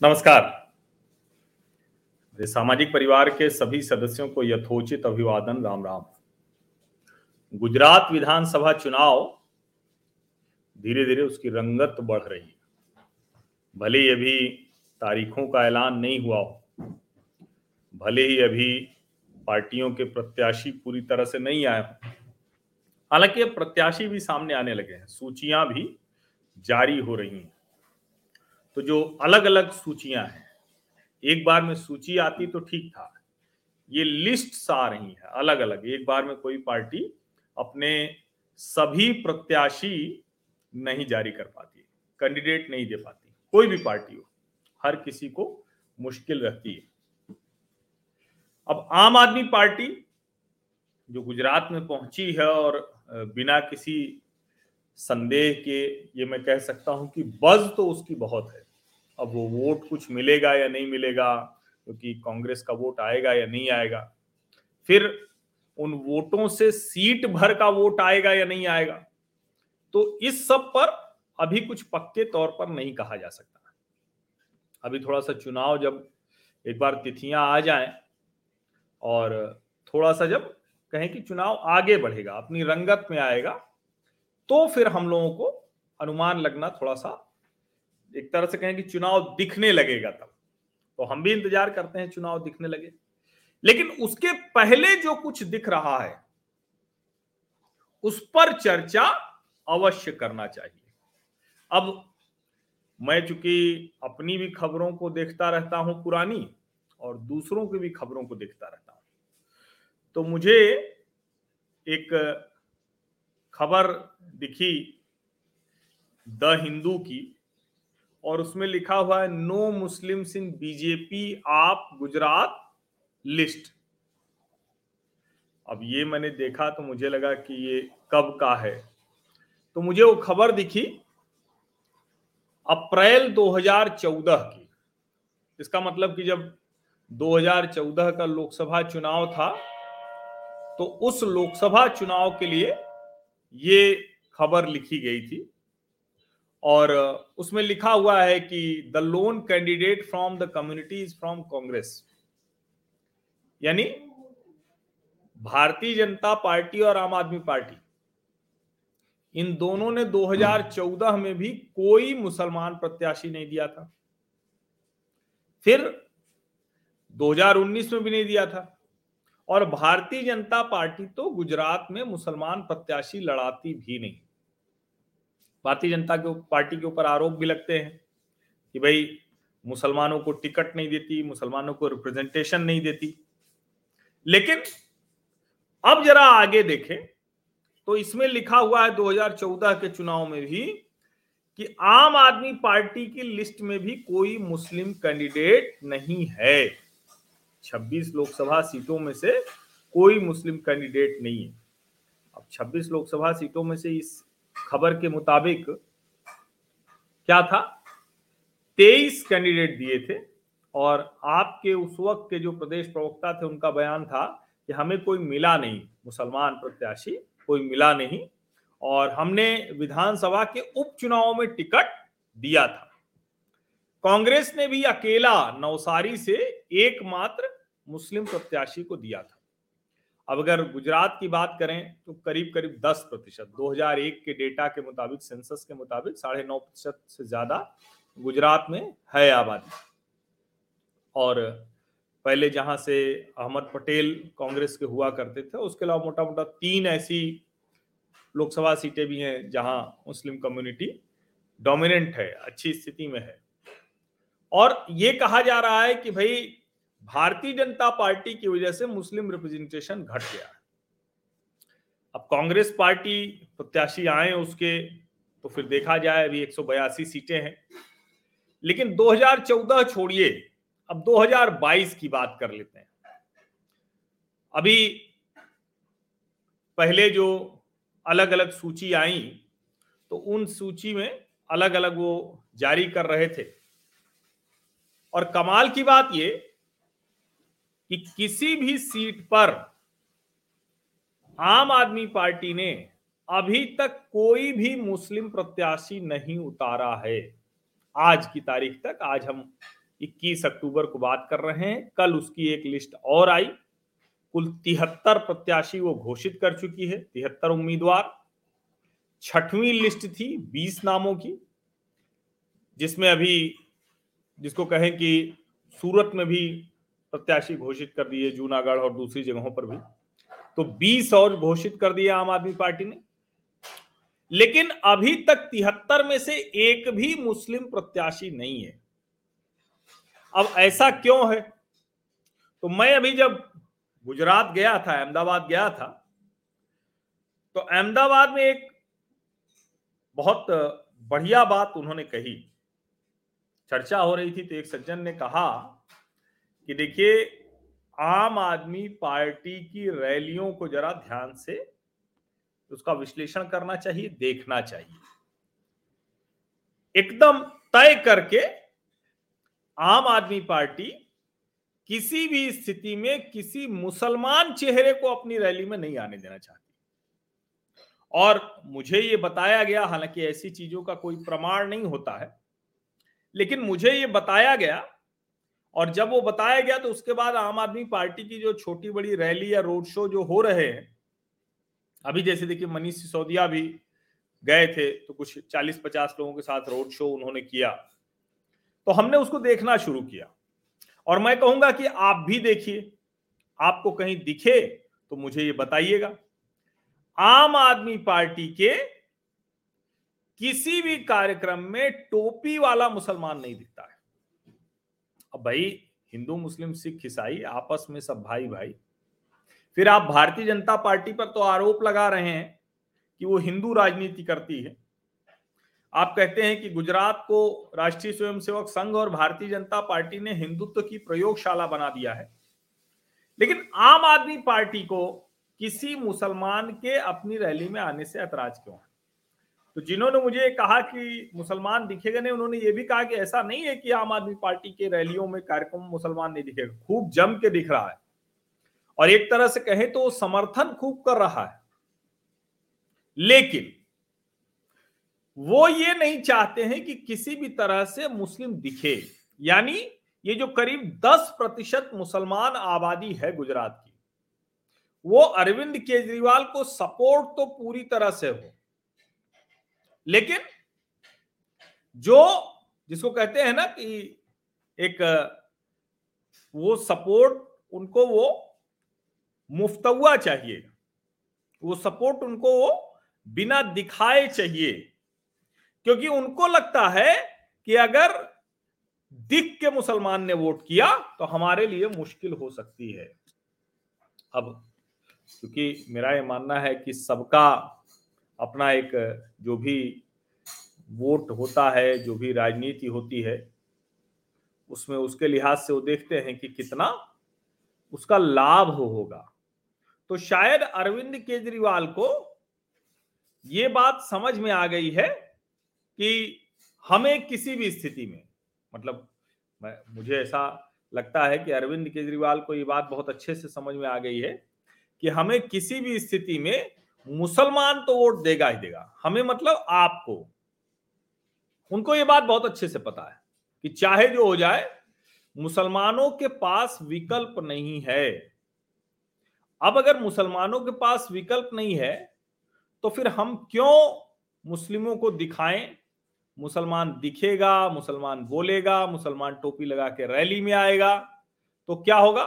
नमस्कार। सामाजिक परिवार के सभी सदस्यों को यथोचित अभिवादन राम राम गुजरात विधानसभा चुनाव धीरे धीरे उसकी रंगत बढ़ रही है। भले ही अभी तारीखों का ऐलान नहीं हुआ हो, भले ही अभी पार्टियों के प्रत्याशी पूरी तरह से नहीं आए हालाँकि अब प्रत्याशी भी सामने आने लगे हैं, सूचियाँ भी जारी हो रही हैं। तो जो अलग अलग सूचियाँ हैं, एक बार में सूची आती तो ठीक था। ये लिस्ट आ रही है अलग अलग एक बार में कोई पार्टी अपने सभी प्रत्याशी नहीं जारी कर पाती, कैंडिडेट नहीं दे पाती, कोई भी पार्टी हो, हर किसी को मुश्किल रहती है। अब आम आदमी पार्टी जो गुजरात में पहुँची है और बिना किसी संदेह के ये मैं कह सकता हूँ कि बज तो उसकी बहुत है। अब वो वोट कुछ मिलेगा या नहीं मिलेगा, क्योंकि तो कांग्रेस का वोट आएगा या नहीं आएगा, फिर उन वोटों से सीट भर का वोट आएगा या नहीं आएगा तो इस सब पर अभी कुछ पक्के तौर पर नहीं कहा जा सकता। अभी थोड़ा सा चुनाव जब एक बार तिथियाँ आ जाएँ और थोड़ा सा जब कहें कि चुनाव आगे बढ़ेगा, अपनी रंगत में आएगा तो फिर हम लोगों को अनुमान लगना थोड़ा सा एक तरह से कहें कि चुनाव दिखने लगेगा तब। तो हम भी इंतज़ार करते हैं चुनाव दिखने लगे। लेकिन उसके पहले जो कुछ दिख रहा है, उस पर चर्चा अवश्य करना चाहिए। अब मैं चूँकि अपनी भी खबरों को देखता रहता हूँ पुरानी और दूसरों की भी खबरों को देखता रहता हूँ। तो मुझे एक खबर दिखी द हिंदू की और उसमें लिखा हुआ है, नो मुस्लिम इन बीजेपी, आप गुजरात लिस्ट। अब ये मैंने देखा तो मुझे लगा कि ये कब का है। तो मुझे वो खबर दिखी अप्रैल 2014 की। इसका मतलब कि जब 2014 का लोकसभा चुनाव था तो उस लोकसभा चुनाव के लिए ये खबर लिखी गई थी। और उसमें लिखा हुआ है कि the lone candidate from the community is from Congress, यानी भारतीय जनता पार्टी और आम आदमी पार्टी, इन दोनों ने 2014 में भी कोई मुसलमान प्रत्याशी नहीं दिया था। फिर 2019 में भी नहीं दिया था। और भारतीय जनता पार्टी तो गुजरात में मुसलमान प्रत्याशी लड़ाती भी नहीं। भारतीय जनता के पार्टी के ऊपर आरोप भी लगते हैं कि भाई मुसलमानों को टिकट नहीं देती, मुसलमानों को रिप्रेजेंटेशन नहीं देती। लेकिन अब जरा आगे देखें तो इसमें लिखा हुआ है 2014 के चुनाव में भी कि आम आदमी पार्टी की लिस्ट में भी कोई मुस्लिम कैंडिडेट नहीं है। 26 लोकसभा सीटों में से कोई मुस्लिम कैंडिडेट नहीं है। अब 26 लोकसभा सीटों में से इस खबर के मुताबिक क्या था? तेईस कैंडिडेट दिए थे और आपके उस वक्त के जो प्रदेश प्रवक्ता थे, उनका बयान था कि हमें कोई मिला नहीं, मुसलमान प्रत्याशी कोई मिला नहीं और हमने विधानसभा के उपचुनाव में टिकट दिया था। कांग्रेस ने भी अकेला नवसारी से एकमात्र मुस्लिम प्रत्याशी को दिया था। अब अगर गुजरात की बात करें तो करीब करीब 10 प्रतिशत, दो हज़ार एक के डेटा के मुताबिक, सेंसस के मुताबिक साढ़े नौ प्रतिशत से ज़्यादा गुजरात में है आबादी। और पहले जहाँ से अहमद पटेल कांग्रेस के हुआ करते थे, उसके अलावा मोटा मोटा तीन ऐसी लोकसभा सीटें भी हैं जहाँ मुस्लिम कम्युनिटी डोमिनेंट है, अच्छी स्थिति में है। और ये कहा जा रहा है कि भाई भारतीय जनता पार्टी की वजह से मुस्लिम रिप्रेजेंटेशन घट गया अब कांग्रेस पार्टी प्रत्याशी आए उसके तो फिर देखा जाए, अभी एक सौ बयासी सीटें हैं। लेकिन 2014 छोड़िए, अब 2022 की बात कर लेते हैं। अभी पहले जो अलग अलग सूची आई तो उन सूची में अलग अलग वो जारी कर रहे थे। और कमाल की बात ये कि किसी भी सीट पर आम आदमी पार्टी ने अभी तक कोई भी मुस्लिम प्रत्याशी नहीं उतारा है। आज की तारीख तक, आज हम 21 अक्टूबर को बात कर रहे हैं। कल उसकी एक लिस्ट और आई। कुल तिहत्तर प्रत्याशी वो घोषित कर चुकी है, तिहत्तर उम्मीदवार। छठवीं लिस्ट थी, बीस नामों की, जिसमें अभी जिसको कहें कि सूरत में भी प्रत्याशी घोषित कर दिए जूनागढ़ और दूसरी जगहों पर भी। तो 20 और घोषित कर दिया आम आदमी पार्टी ने। लेकिन अभी तक तिहत्तर में से एक भी मुस्लिम प्रत्याशी नहीं है। अब ऐसा क्यों है? तो मैं अभी जब गुजरात गया था, अहमदाबाद गया था तो अहमदाबाद में एक बहुत बढ़िया बात उन्होंने कही। चर्चा हो रही थी तो एक सज्जन ने कहा कि देखिए, आम आदमी पार्टी की रैलियों को जरा ध्यान से उसका विश्लेषण करना चाहिए, देखना चाहिए। एकदम तय करके आम आदमी पार्टी किसी भी स्थिति में किसी मुसलमान चेहरे को अपनी रैली में नहीं आने देना चाहती। और मुझे ये बताया गया, हालाँकि ऐसी चीज़ों का कोई प्रमाण नहीं होता है, लेकिन मुझे ये बताया गया और जब वो बताया गया तो उसके बाद आम आदमी पार्टी की जो छोटी बड़ी रैली या रोड शो जो हो रहे हैं, अभी जैसे देखिए मनीष सिसोदिया भी गए थे तो कुछ 40-50 लोगों के साथ रोड शो उन्होंने किया। तो हमने उसको देखना शुरू किया। और मैं कहूँगा कि आप भी देखिए, आपको कहीं दिखे तो मुझे ये बताइएगा, आम आदमी पार्टी के किसी भी कार्यक्रम में टोपी वाला मुसलमान नहीं दिखता। अब भाई, हिंदू, मुस्लिम, सिख, ईसाई, आपस में सब भाई भाई। फिर आप भारतीय जनता पार्टी पर तो आरोप लगा रहे हैं कि वो हिंदू राजनीति करती है। आप कहते हैं कि गुजरात को राष्ट्रीय स्वयंसेवक संघ और भारतीय जनता पार्टी ने हिंदुत्व की प्रयोगशाला बना दिया है। लेकिन आम आदमी पार्टी को किसी मुसलमान के अपनी रैली में आने से ऐतराज क्यों है? तो जिन्होंने मुझे कहा कि मुसलमान दिखेगा नहीं, उन्होंने ये भी कहा कि ऐसा नहीं है कि आम आदमी पार्टी के रैलियों में कार्यक्रम मुसलमान नहीं दिखेगा। खूब जम के दिख रहा है। और एक तरह से कहें तो समर्थन खूब कर रहा है। लेकिन वो ये नहीं चाहते हैं कि किसी भी तरह से मुस्लिम दिखे। यानी ये जो करीब 10 प्रतिशत मुसलमान आबादी है गुजरात की, वो अरविंद केजरीवाल को सपोर्ट तो पूरी तरह से हो। लेकिन जो जिसको कहते हैं ना कि एक, वो सपोर्ट, उनको वो मुफ्तवा चाहिए। वो सपोर्ट उनको वो बिना दिखाए चाहिए। क्योंकि उनको लगता है कि अगर दिख के मुसलमान ने वोट किया तो हमारे लिए मुश्किल हो सकती है। अब, क्योंकि मेरा ये मानना है कि सबका अपना एक, जो भी वोट होता है, जो भी राजनीति होती है, उसमें उसके लिहाज से वो देखते हैं कि कितना उसका लाभ हो होगा। तो शायद अरविंद केजरीवाल को ये बात समझ में आ गई है कि हमें किसी भी स्थिति में मतलब मैं, मुझे ऐसा लगता है कि अरविंद केजरीवाल को ये बात बहुत अच्छे से समझ में आ गई है कि हमें किसी भी स्थिति में मुसलमान तो वोट देगा ही देगा। हमें मतलब आपको। उनको ये बात बहुत अच्छे से पता है कि चाहे जो हो जाए, मुसलमानों के पास विकल्प नहीं है। अब अगर मुसलमानों के पास विकल्प नहीं है तो फिर हम क्यों मुस्लिमों को दिखाएँ? मुसलमान दिखेगा, मुसलमान बोलेगा, मुसलमान टोपी लगा के रैली में आएगा तो क्या होगा?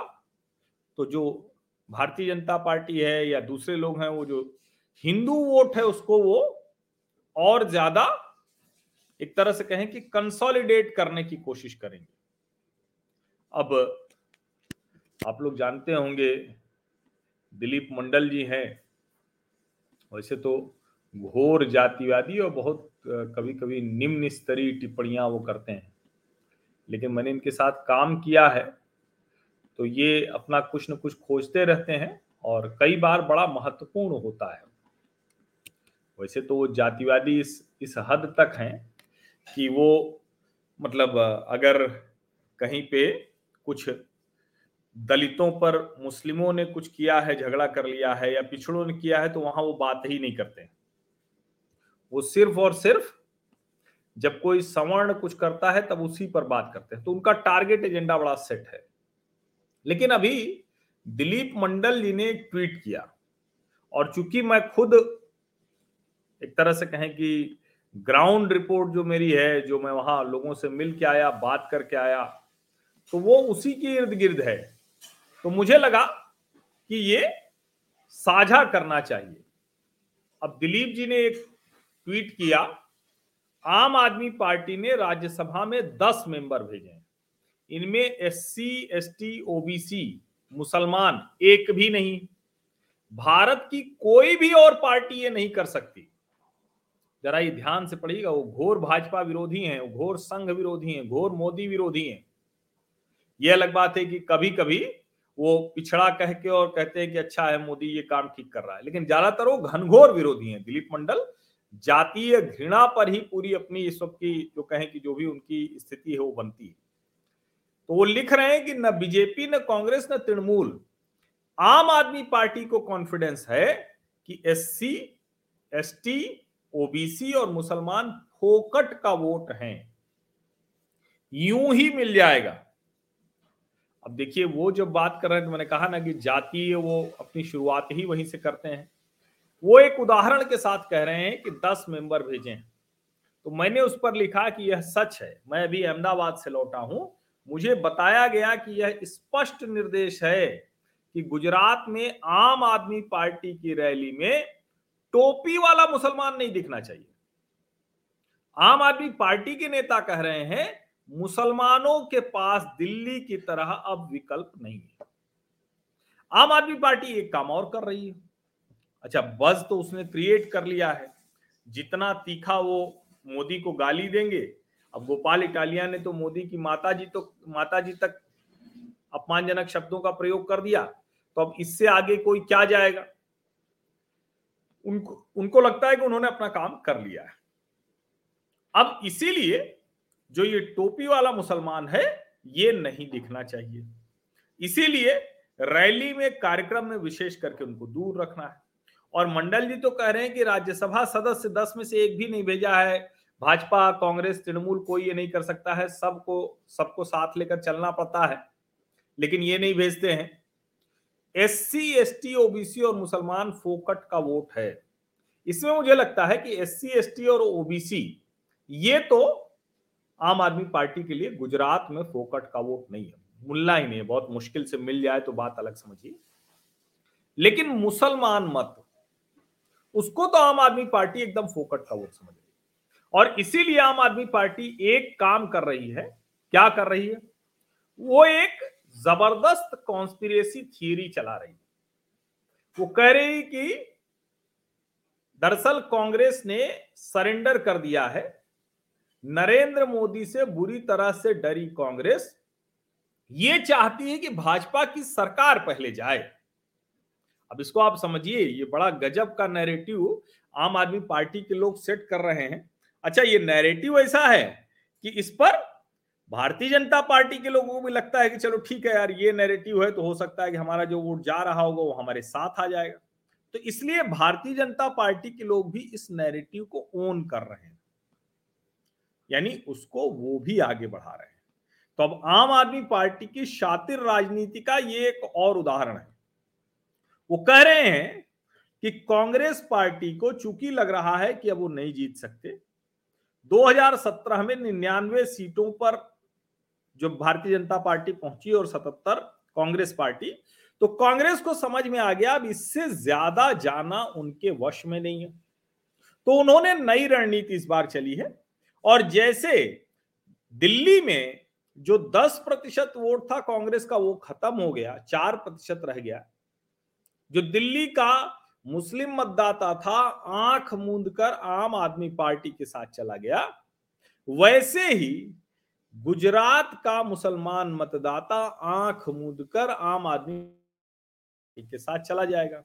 तो जो भारतीय जनता पार्टी है या दूसरे लोग हैं वो जो हिंदू वोट है उसको वो और ज़्यादा एक तरह से कहें कि कंसोलिडेट करने की कोशिश करेंगे। अब आप लोग जानते होंगे, दिलीप मंडल जी हैं, वैसे तो घोर जातिवादी और बहुत कभी कभी निम्न स्तरीय टिप्पणियाँ वो करते हैं। लेकिन मैंने इनके साथ काम किया है तो ये अपना कुछ न कुछ खोजते रहते हैं और कई बार बड़ा महत्वपूर्ण होता है। वैसे तो वो जातिवादी इस इस हद तक हैं कि वो मतलब अगर कहीं पे कुछ दलितों पर मुस्लिमों ने कुछ किया है, झगड़ा कर लिया है या पिछड़ों ने किया है तो वहाँ वो बात ही नहीं करते वो सिर्फ़ और सिर्फ़ जब कोई सवर्ण कुछ करता है, तब उसी पर बात करते हैं। तो उनका टारगेट एजेंडा बड़ा सेट है। लेकिन अभी दिलीप मंडल जी ने ट्वीट किया, और चूँकि मैं खुद एक तरह से कहें कि ग्राउंड रिपोर्ट जो मेरी है, जो मैं वहाँ लोगों से मिल के आया, बात करके आया तो वो उसी के इर्द गिर्द है। तो मुझे लगा कि ये साझा करना चाहिए। अब दिलीप जी ने एक ट्वीट किया, आम आदमी पार्टी ने राज्यसभा में दस मेंबर भेजे इनमें S C, S T OBC मुसलमान एक भी नहीं। भारत की कोई भी और पार्टी ये नहीं कर सकती। जरा ये ध्यान से पढ़िएगा, वो घोर भाजपा विरोधी हैं, वो घोर संघ विरोधी हैं, घोर मोदी विरोधी हैं। ये अलग बात है कि कभी कभी वो पिछड़ा कह के और कहते हैं कि अच्छा है, मोदी ये काम ठीक कर रहा है। लेकिन ज़्यादातर वो घनघोर विरोधी हैं, दिलीप मंडल। जातीय घृणा पर ही पूरी अपनी इस वक्त की, जो कहें कि जो भी उनकी स्थिति है, वो बनती है। तो वो लिख रहे हैं कि न बीजेपी, न कांग्रेस, न तृणमूल। आम आदमी पार्टी को कॉन्फिडेंस है कि एससी, एसटी ओबीसी और मुसलमान फोकट का वोट है। यूँ ही मिल जाएगा। अब देखिए, वो जब बात कर रहे हैं तो मैंने कहा ना कि जातीय वो अपनी शुरुआत ही वहीं से करते हैं। वो एक उदाहरण के साथ कह रहे हैं कि दस मेंबर भेजें। तो मैंने उस पर लिखा कि यह सच है। मैं अभी अहमदाबाद से लौटा हूँ। मुझे बताया गया कि यह स्पष्ट निर्देश है कि गुजरात में आम आदमी पार्टी की रैली में टोपी वाला मुसलमान नहीं दिखना चाहिए। आम आदमी पार्टी के नेता कह रहे हैं, मुसलमानों के पास दिल्ली की तरह अब विकल्प नहीं है। आम आदमी पार्टी एक काम और कर रही है। अच्छा बस तो उसने क्रिएट कर लिया है। जितना तीखा वो मोदी को गाली देंगे, अब गोपाल इटालिया ने तो मोदी की माता जी तो माता जी तक अपमानजनक शब्दों का प्रयोग कर दिया तो अब इससे आगे कोई क्या जाएगा? उनको उनको लगता है कि उन्होंने अपना काम कर लिया है। अब इसीलिए जो ये टोपी वाला मुसलमान है, ये नहीं दिखना चाहिए। इसीलिए रैली में, कार्यक्रम में विशेष करके उनको दूर रखना है। और मंडल जी तो कह रहे हैं कि राज्यसभा सदस्य दस में से एक भी नहीं भेजा है। भाजपा, कांग्रेस, तृणमूल कोई ये नहीं कर सकता है। सबको सबको साथ लेकर चलना पड़ता है। लेकिन ये नहीं भेजते हैं। S C S T OBC और मुसलमान फोकट का वोट है। इसमें मुझे लगता है कि एस सी एस टी और ओबीसी ये तो आम आदमी पार्टी के लिए गुजरात में फोकट का वोट नहीं है। मुल्ला ही नहीं है, बहुत मुश्किल से मिल जाए तो बात अलग समझिए। लेकिन मुसलमान मत, उसको तो आम आदमी पार्टी एकदम फोकट का वोट समझ रही और इसीलिए आम आदमी पार्टी एक काम कर रही है, क्या कर रही है? वो एक ज़बरदस्त कॉन्स्पिरेसी थियरी चला रही वो कह रही कि दरअसल कांग्रेस ने सरेंडर कर दिया है। नरेंद्र मोदी से बुरी तरह से डरी कांग्रेस। ये चाहती है कि भाजपा की सरकार पहले जाए। अब इसको आप समझिए, ये बड़ा गजब का नैरेटिव आम आदमी पार्टी के लोग सेट कर रहे हैं। अच्छा ये नैरेटिव ऐसा है कि इस पर भारतीय जनता पार्टी के लोगों को भी लगता है कि चलो ठीक है यार, ये नैरेटिव है तो हो सकता है कि हमारा जो वोट जा रहा होगा वो हमारे साथ आ जाएगा। तो इसलिए भारतीय जनता पार्टी के लोग भी इस नैरेटिव को ओन कर रहे हैं। यानी उसको वो भी आगे बढ़ा रहे हैं। तो अब आम आदमी पार्टी की शातिर राजनीति का ये एक और उदाहरण है। वो कह रहे हैं कि कांग्रेस पार्टी को चूँकि लग रहा है कि अब वो नहीं जीत सकते 2017 में निन्यानवे सीटों पर जो भारतीय जनता पार्टी पहुँची और 77 कांग्रेस पार्टी तो कांग्रेस को समझ में आ गया, अब इससे ज़्यादा जाना उनके वश में नहीं है। तो उन्होंने नई रणनीति इस बार चली है, और जैसे दिल्ली में जो 10 प्रतिशत वोट था कांग्रेस का, वो खत्म हो गया, चार प्रतिशत रह गया। जो दिल्ली का मुस्लिम मतदाता था, आँख मूंद कर आम आदमी पार्टी के साथ चला गया, वैसे ही गुजरात का मुसलमान मतदाता आँख मूंद कर आम आदमी के साथ चला जाएगा।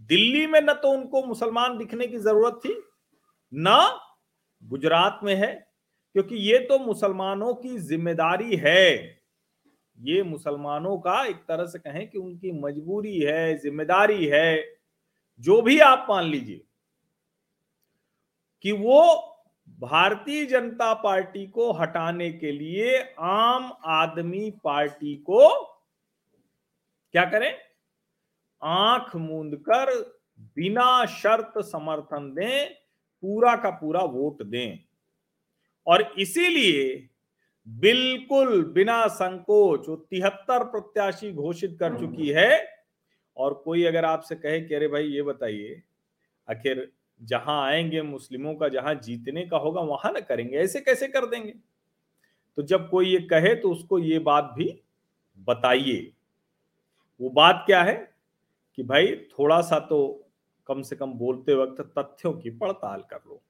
दिल्ली में न तो उनको मुसलमान दिखने की ज़रूरत थी, न गुजरात में है, क्योंकि ये तो मुसलमानों की ज़िम्मेदारी है। ये मुसलमानों का एक तरह से कहें कि उनकी मजबूरी है, ज़िम्मेदारी है, जो भी आप मान लीजिए कि वो भारतीय जनता पार्टी को हटाने के लिए आम आदमी पार्टी को क्या करें? आँख मूंद कर बिना शर्त समर्थन दें, पूरा का पूरा वोट दें। और इसीलिए बिल्कुल बिना संकोच वो तिहत्तर प्रत्याशी घोषित कर चुकी है। और कोई अगर आपसे कहे कि अरे भाई ये बताइए, आखिर जहाँ आएँगे मुस्लिमों का, जहाँ जीतने का होगा, वहाँ ना करेंगे। ऐसे कैसे कर देंगे? तो जब कोई ये कहे तो उसको ये बात भी बताइए। वो बात क्या है? कि भाई थोड़ा सा तो कम से कम बोलते वक्त तथ्यों की पड़ताल कर लो।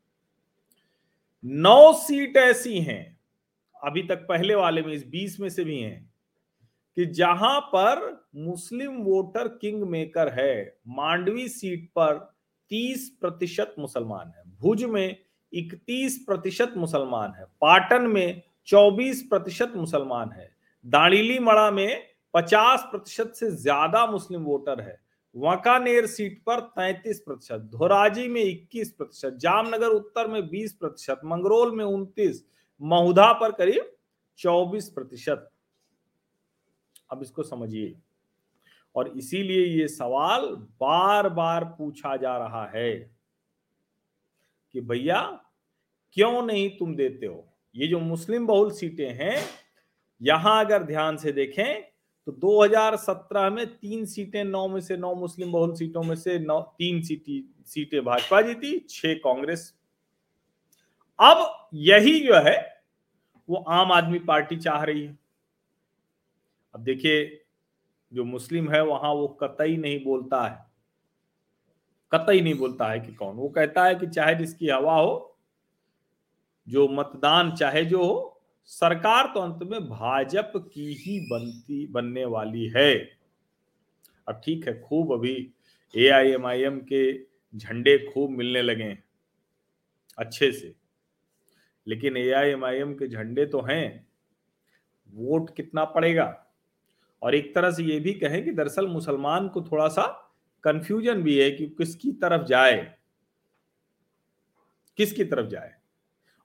नौ सीट ऐसी हैं, अभी तक पहले वाले में, इस बीस में से भी हैं, कि जहाँ पर मुस्लिम वोटर किंग मेकर है, मांडवी सीट पर 30 प्रतिशत मुसलमान है। भुज में 31 प्रतिशत मुसलमान है। पाटन में 24 प्रतिशत मुसलमान है। दाणीली मड़ा में 50 प्रतिशत से ज़्यादा मुस्लिम वोटर है। वाकानेर सीट पर 33 प्रतिशत, धोराजी में 21 प्रतिशत, जामनगर उत्तर में 20 प्रतिशत, मंगरोल में 29 महुधा पर करीब 24 प्रतिशत। अब इसको समझिए। और इसीलिए ये सवाल बार बार पूछा जा रहा है कि भैया, क्यों नहीं तुम देते हो? ये जो मुस्लिम बहुल सीटें हैं, यहाँ अगर ध्यान से देखें तो 2017 में तीन सीटें नौ में से नौ मुस्लिम बहुल सीटों में से नौ, तीन सीटी, सीटें भाजपा जीती, छह कांग्रेस। अब यही जो है, वो आम आदमी पार्टी चाह रही है। अब देखिए जो मुस्लिम है, वहाँ वो कतई नहीं बोलता है। कतई नहीं बोलता है कि कौन। वो कहता है कि चाहे जिसकी हवा हो, जो मतदान चाहे जो हो, सरकार तो अंत में भाजपा की ही बनती, बनने वाली है। अब ठीक है, खूब अभी ए आई एम आई एम के झंडे खूब मिलने लगे हैं, अच्छे से। लेकिन ए आई एम आई एम के झंडे तो हैं, वोट कितना पड़ेगा? और एक तरह से ये भी कहें कि दरअसल मुसलमान को थोड़ा सा कंफ्यूजन भी है कि किसकी तरफ़ जाए। किसकी तरफ़ जाए।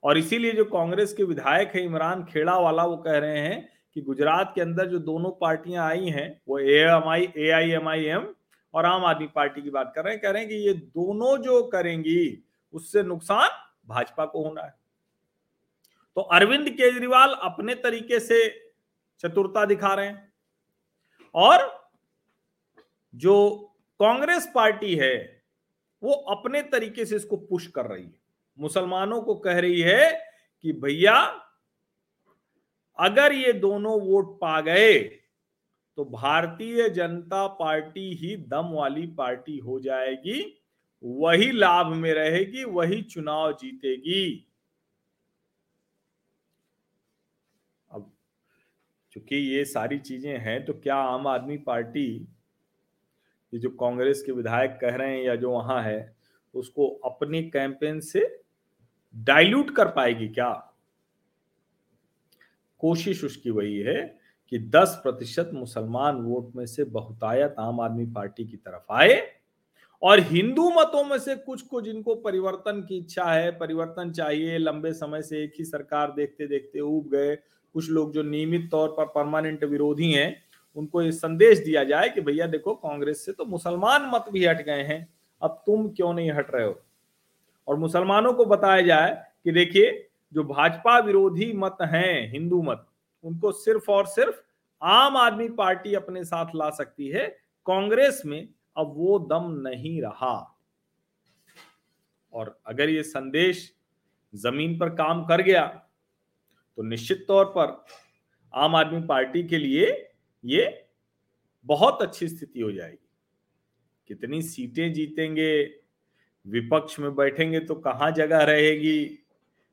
और इसीलिए जो कांग्रेस के विधायक है, इमरान खेड़ा वाला, वो कह रहे हैं कि गुजरात के अंदर जो दोनों पार्टियाँ आई हैं, वो A M I A I M I M और आम आदमी पार्टी की बात कर रहे हैं, कह रहे हैं कि ये दोनों जो करेंगी, उससे नुकसान भाजपा को होना है। तो अरविंद केजरीवाल अपने तरीके से चतुरता दिखा रहे हैं। और जो कांग्रेस पार्टी है, वो अपने तरीके से इसको पुश कर रही है। मुसलमानों को कह रही है कि भैया, अगर ये दोनों वोट पा गए तो भारतीय जनता पार्टी ही दम वाली पार्टी हो जाएगी, वही लाभ में रहेगी, वही चुनाव जीतेगी अब चूँकि ये सारी चीज़ें हैं तो क्या आम आदमी पार्टी ये जो कांग्रेस के विधायक कह रहे हैं या जो वहाँ है, उसको अपनी कैंपेन से डाइल्यूट कर पाएगी क्या? कोशिश उसकी वही है कि 10 प्रतिशत मुसलमान वोट में से बहुतायत आम आदमी पार्टी की तरफ़ आए और हिंदू मतों में से कुछ को जिनको परिवर्तन की इच्छा है, परिवर्तन चाहिए, लंबे समय से एक ही सरकार देखते देखते उब गए कुछ लोग जो नियमित तौर पर परमानेंट विरोधी हैं, उनको ये संदेश दिया जाए कि भैया देखो, कांग्रेस से तो मुसलमान मत भी हट गए हैं, अब तुम क्यों नहीं हट रहे हो? और मुसलमानों को बताया जाए कि देखिए, जो भाजपा विरोधी मत हैं, हिंदू मत, उनको सिर्फ़ और सिर्फ़ आम आदमी पार्टी अपने साथ ला सकती है, कांग्रेस में अब वो दम नहीं रहा। और अगर ये संदेश ज़मीन पर काम कर गया तो निश्चित तौर पर आम आदमी पार्टी के लिए ये बहुत अच्छी स्थिति हो जाएगी। कितनी सीटें जीतेंगे, विपक्ष में बैठेंगे तो कहाँ जगह रहेगी?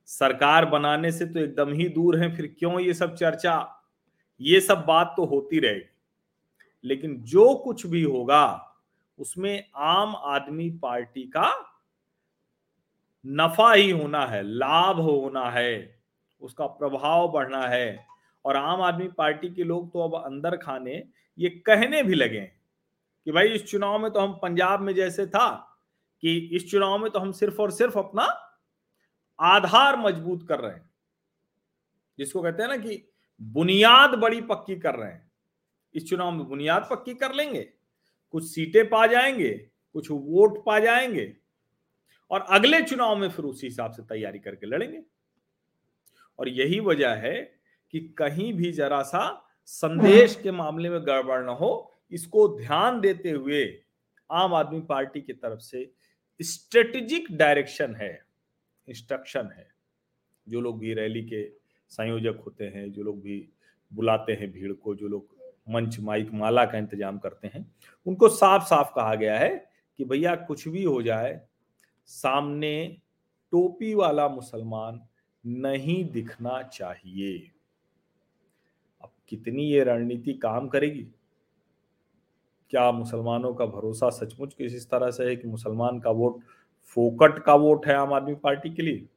सरकार बनाने से तो एकदम ही दूर है, फिर क्यों ये सब चर्चा? ये सब बात तो होती रहेगी। लेकिन जो कुछ भी होगा, उसमें आम आदमी पार्टी का नफा ही होना है, लाभ होना है। उसका प्रभाव बढ़ना है। और आम आदमी पार्टी के लोग तो अब अंदर खाने ये कहने भी लगे कि भाई इस चुनाव में तो हम पंजाब में जैसे था कि इस चुनाव में तो हम सिर्फ़ और सिर्फ़ अपना आधार मज़बूत कर रहे हैं। जिसको कहते हैं ना कि बुनियाद बड़ी पक्की कर रहे हैं। इस चुनाव में बुनियाद पक्की कर लेंगे, कुछ सीटें पा जाएँगे, कुछ वोट पा जाएँगे और अगले चुनाव में फिर उसी हिसाब से तैयारी करके लड़ेंगे। और यही वजह है कि कहीं भी जरा सा संदेश के मामले में गड़बड़ न हो इसको ध्यान देते हुए आम आदमी पार्टी की तरफ़ से स्ट्रेटेजिक डायरेक्शन है इंस्ट्रक्शन है। जो लोग भी रैली के संयोजक होते हैं जो लोग भी बुलाते हैं भीड़ को जो लोग मंच माइक माला का इंतज़ाम करते हैं उनको साफ़ साफ़ कहा गया है कि भैया कुछ भी हो जाए सामने टोपी वाला मुसलमान नहीं दिखना चाहिए। अब कितनी ये रणनीति काम करेगी? क्या मुसलमानों का भरोसा सचमुच किस इस तरह से है कि मुसलमान का वोट फोकट का वोट है आम आदमी पार्टी के लिए?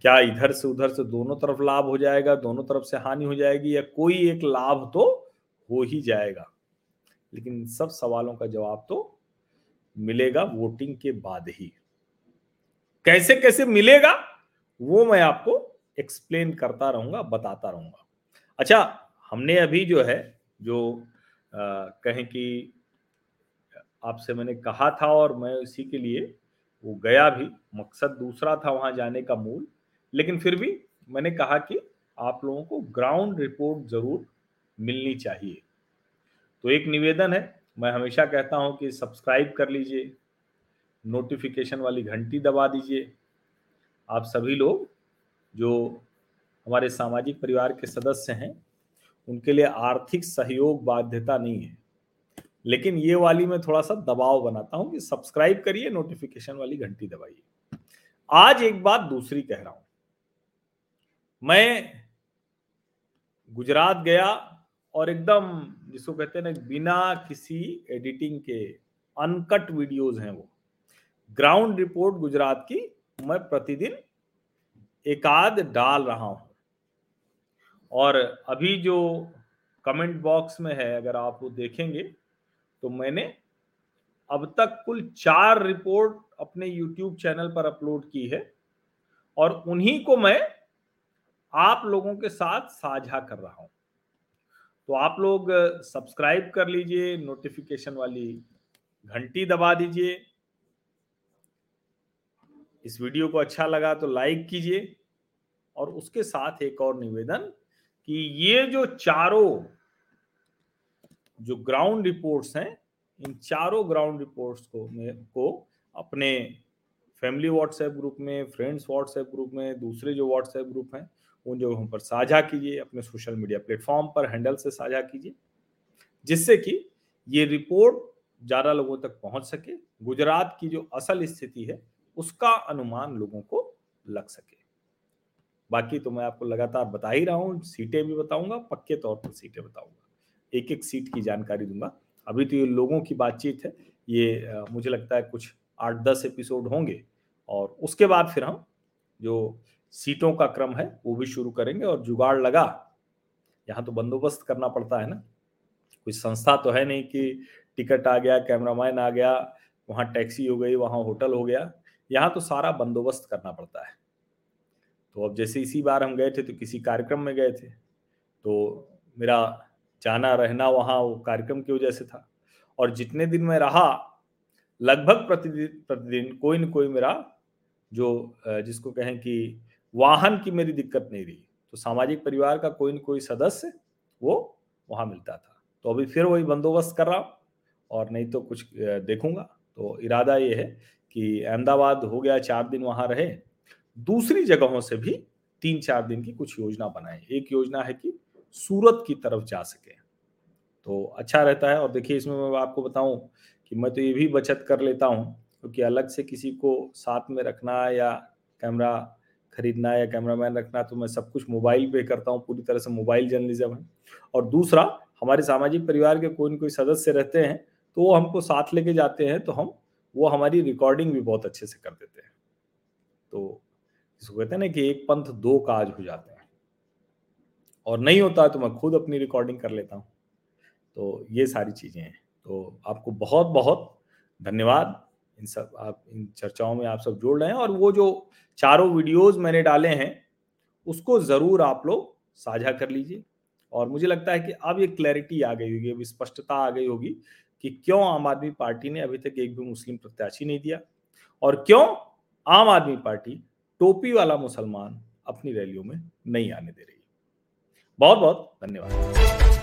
क्या इधर से उधर से दोनों तरफ़ लाभ हो जाएगा, दोनों तरफ़ से हानि हो जाएगी या कोई एक लाभ तो हो ही जाएगा? लेकिन सब सवालों का जवाब तो मिलेगा वोटिंग के बाद ही। कैसे कैसे मिलेगा? वो मैं आपको एक्सप्लेन करता रहूँगा, बताता रहूँगा। अच्छा हमने अभी जो है, जो कहें कि आपसे मैंने कहा था और मैं इसी के लिए वो गया भी, मकसद दूसरा था वहाँ जाने का मूल, लेकिन फिर भी मैंने कहा कि आप लोगों को ग्राउंड रिपोर्ट ज़रूर मिलनी चाहिए। तो एक निवेदन है, मैं हमेशा कहता हूँ कि सब्सक्राइब कर लीजिए नोटिफिकेशन वाली घंटी दबा दीजिए आप सभी लोग जो हमारे सामाजिक परिवार के सदस्य हैं, उनके लिए आर्थिक सहयोग बाध्यता नहीं है। लेकिन ये वाली मैं थोड़ा सा दबाव बनाता हूँ कि सब्सक्राइब करिए नोटिफिकेशन वाली घंटी दबाइए। आज एक बात दूसरी कह रहा हूँ। मैं गुजरात गया और एकदम जिसको कहते हैं ना, बिना किसी एडिटिंग के अनकट वीडियोस हैं वो। ग्राउंड रिपोर्ट गुजरात की मैं प्रतिदिन एकाद डाल रहा हूँ। और अभी जो कमेंट बॉक्स में है, अगर आप वो देखेंगे तो मैंने अब तक कुल चार रिपोर्ट अपने यूट्यूब चैनल पर अपलोड की है और उन्हीं को मैं आप लोगों के साथ साझा कर रहा हूँ। तो आप लोग सब्सक्राइब कर लीजिए नोटिफिकेशन वाली घंटी दबा दीजिए इस वीडियो को अच्छा लगा तो लाइक कीजिए और उसके साथ एक और निवेदन कि ये जो चारों जो ग्राउंड रिपोर्ट्स हैं, इन चारों ग्राउंड रिपोर्ट्स को में, को अपने फैमिली व्हाट्सएप ग्रुप में, फ्रेंड्स व्हाट्सएप ग्रुप में, दूसरे जो व्हाट्सएप ग्रुप हैं, उन जगहों पर साझा कीजिए, अपने सोशल मीडिया प्लेटफॉर्म पर हैंडल से साझा कीजिए, जिससे कि ये रिपोर्ट ज़्यादा लोगों तक पहुँच सके। गुजरात की जो असल स्थिति है उसका अनुमान लोगों को लग सके। बाकी तो मैं आपको लगातार बता ही रहा हूँ, सीटें भी बताऊँगा, पक्के तौर पर सीटें बताऊँगा। एक एक सीट की जानकारी दूँगा। अभी तो ये लोगों की बातचीत है, ये मुझे लगता है कुछ आठ दस एपिसोड होंगे और उसके बाद फिर हम जो सीटों का क्रम है, वो भी शुरू करेंगे और जुगाड़ लगा। यहाँ तो बंदोबस्त करना पड़ता है ना? कोई संस्था तो है नहीं कि टिकट आ गया, कैमरामैन आ गया, वहाँ टैक्सी हो गई, वहाँ होटल हो गया। यहाँ तो सारा बंदोबस्त करना पड़ता है। तो अब जैसे इसी बार हम गए थे तो किसी कार्यक्रम में गए थे। तो मेरा जाना, रहना वहाँ वो कार्यक्रम की वजह से था। और जितने दिन मैं रहा, लगभग प्रतिदिन प्रतिदिन कोई न कोई मेरा जो जिसको कहें कि वाहन की मेरी दिक्कत नहीं रही तो सामाजिक परिवार का कोई न कोई सदस्य वो वहाँ मिलता था। तो अभी फिर वही बंदोबस्त कर रहा हूँ और नहीं तो कुछ देखूँगा। तो इरादा ये है कि अहमदाबाद हो गया, चार दिन वहाँ रहे। दूसरी जगहों से भी तीन चार दिन की कुछ योजना बनाए। एक योजना है कि सूरत की तरफ़ जा सके। तो अच्छा रहता है और देखिए, इसमें मैं आपको बताऊँ कि मैं तो ये भी बचत कर लेता हूँ क्योंकि तो अलग से किसी को साथ में रखना या कैमरा खरीदना या कैमरामैन रखना तो मैं सब कुछ मोबाइल पे करता हूँ, पूरी तरह से मोबाइल जर्नलिज्म है। और दूसरा, हमारे सामाजिक परिवार के कोई न कोई सदस्य रहते हैं तो वो हमको साथ लेके जाते हैं तो हम वो हमारी रिकॉर्डिंग भी बहुत अच्छे से कर देते हैं। तो जिसको कहते हैं ना कि एक पंथ दो काज हो जाते हैं। और नहीं होता तो मैं खुद अपनी रिकॉर्डिंग कर लेता हूँ। तो ये सारी चीज़ें हैं। तो आपको बहुत बहुत धन्यवाद। इन सब आप, इन चर्चाओं में आप सब जोड़ रहे हैं और वो जो चारों वीडियोस मैंने डाले हैं, उसको ज़रूर आप लोग साझा कर लीजिए। और मुझे लगता है कि अब ये क्लैरिटी आ गई होगी, अब स्पष्टता आ गई होगी कि क्यों आम आदमी पार्टी ने अभी तक एक भी मुस्लिम प्रत्याशी नहीं दिया? और क्यों आम आदमी पार्टी टोपी वाला मुसलमान अपनी रैलियों में नहीं आने दे रही? बहुत बहुत धन्यवाद।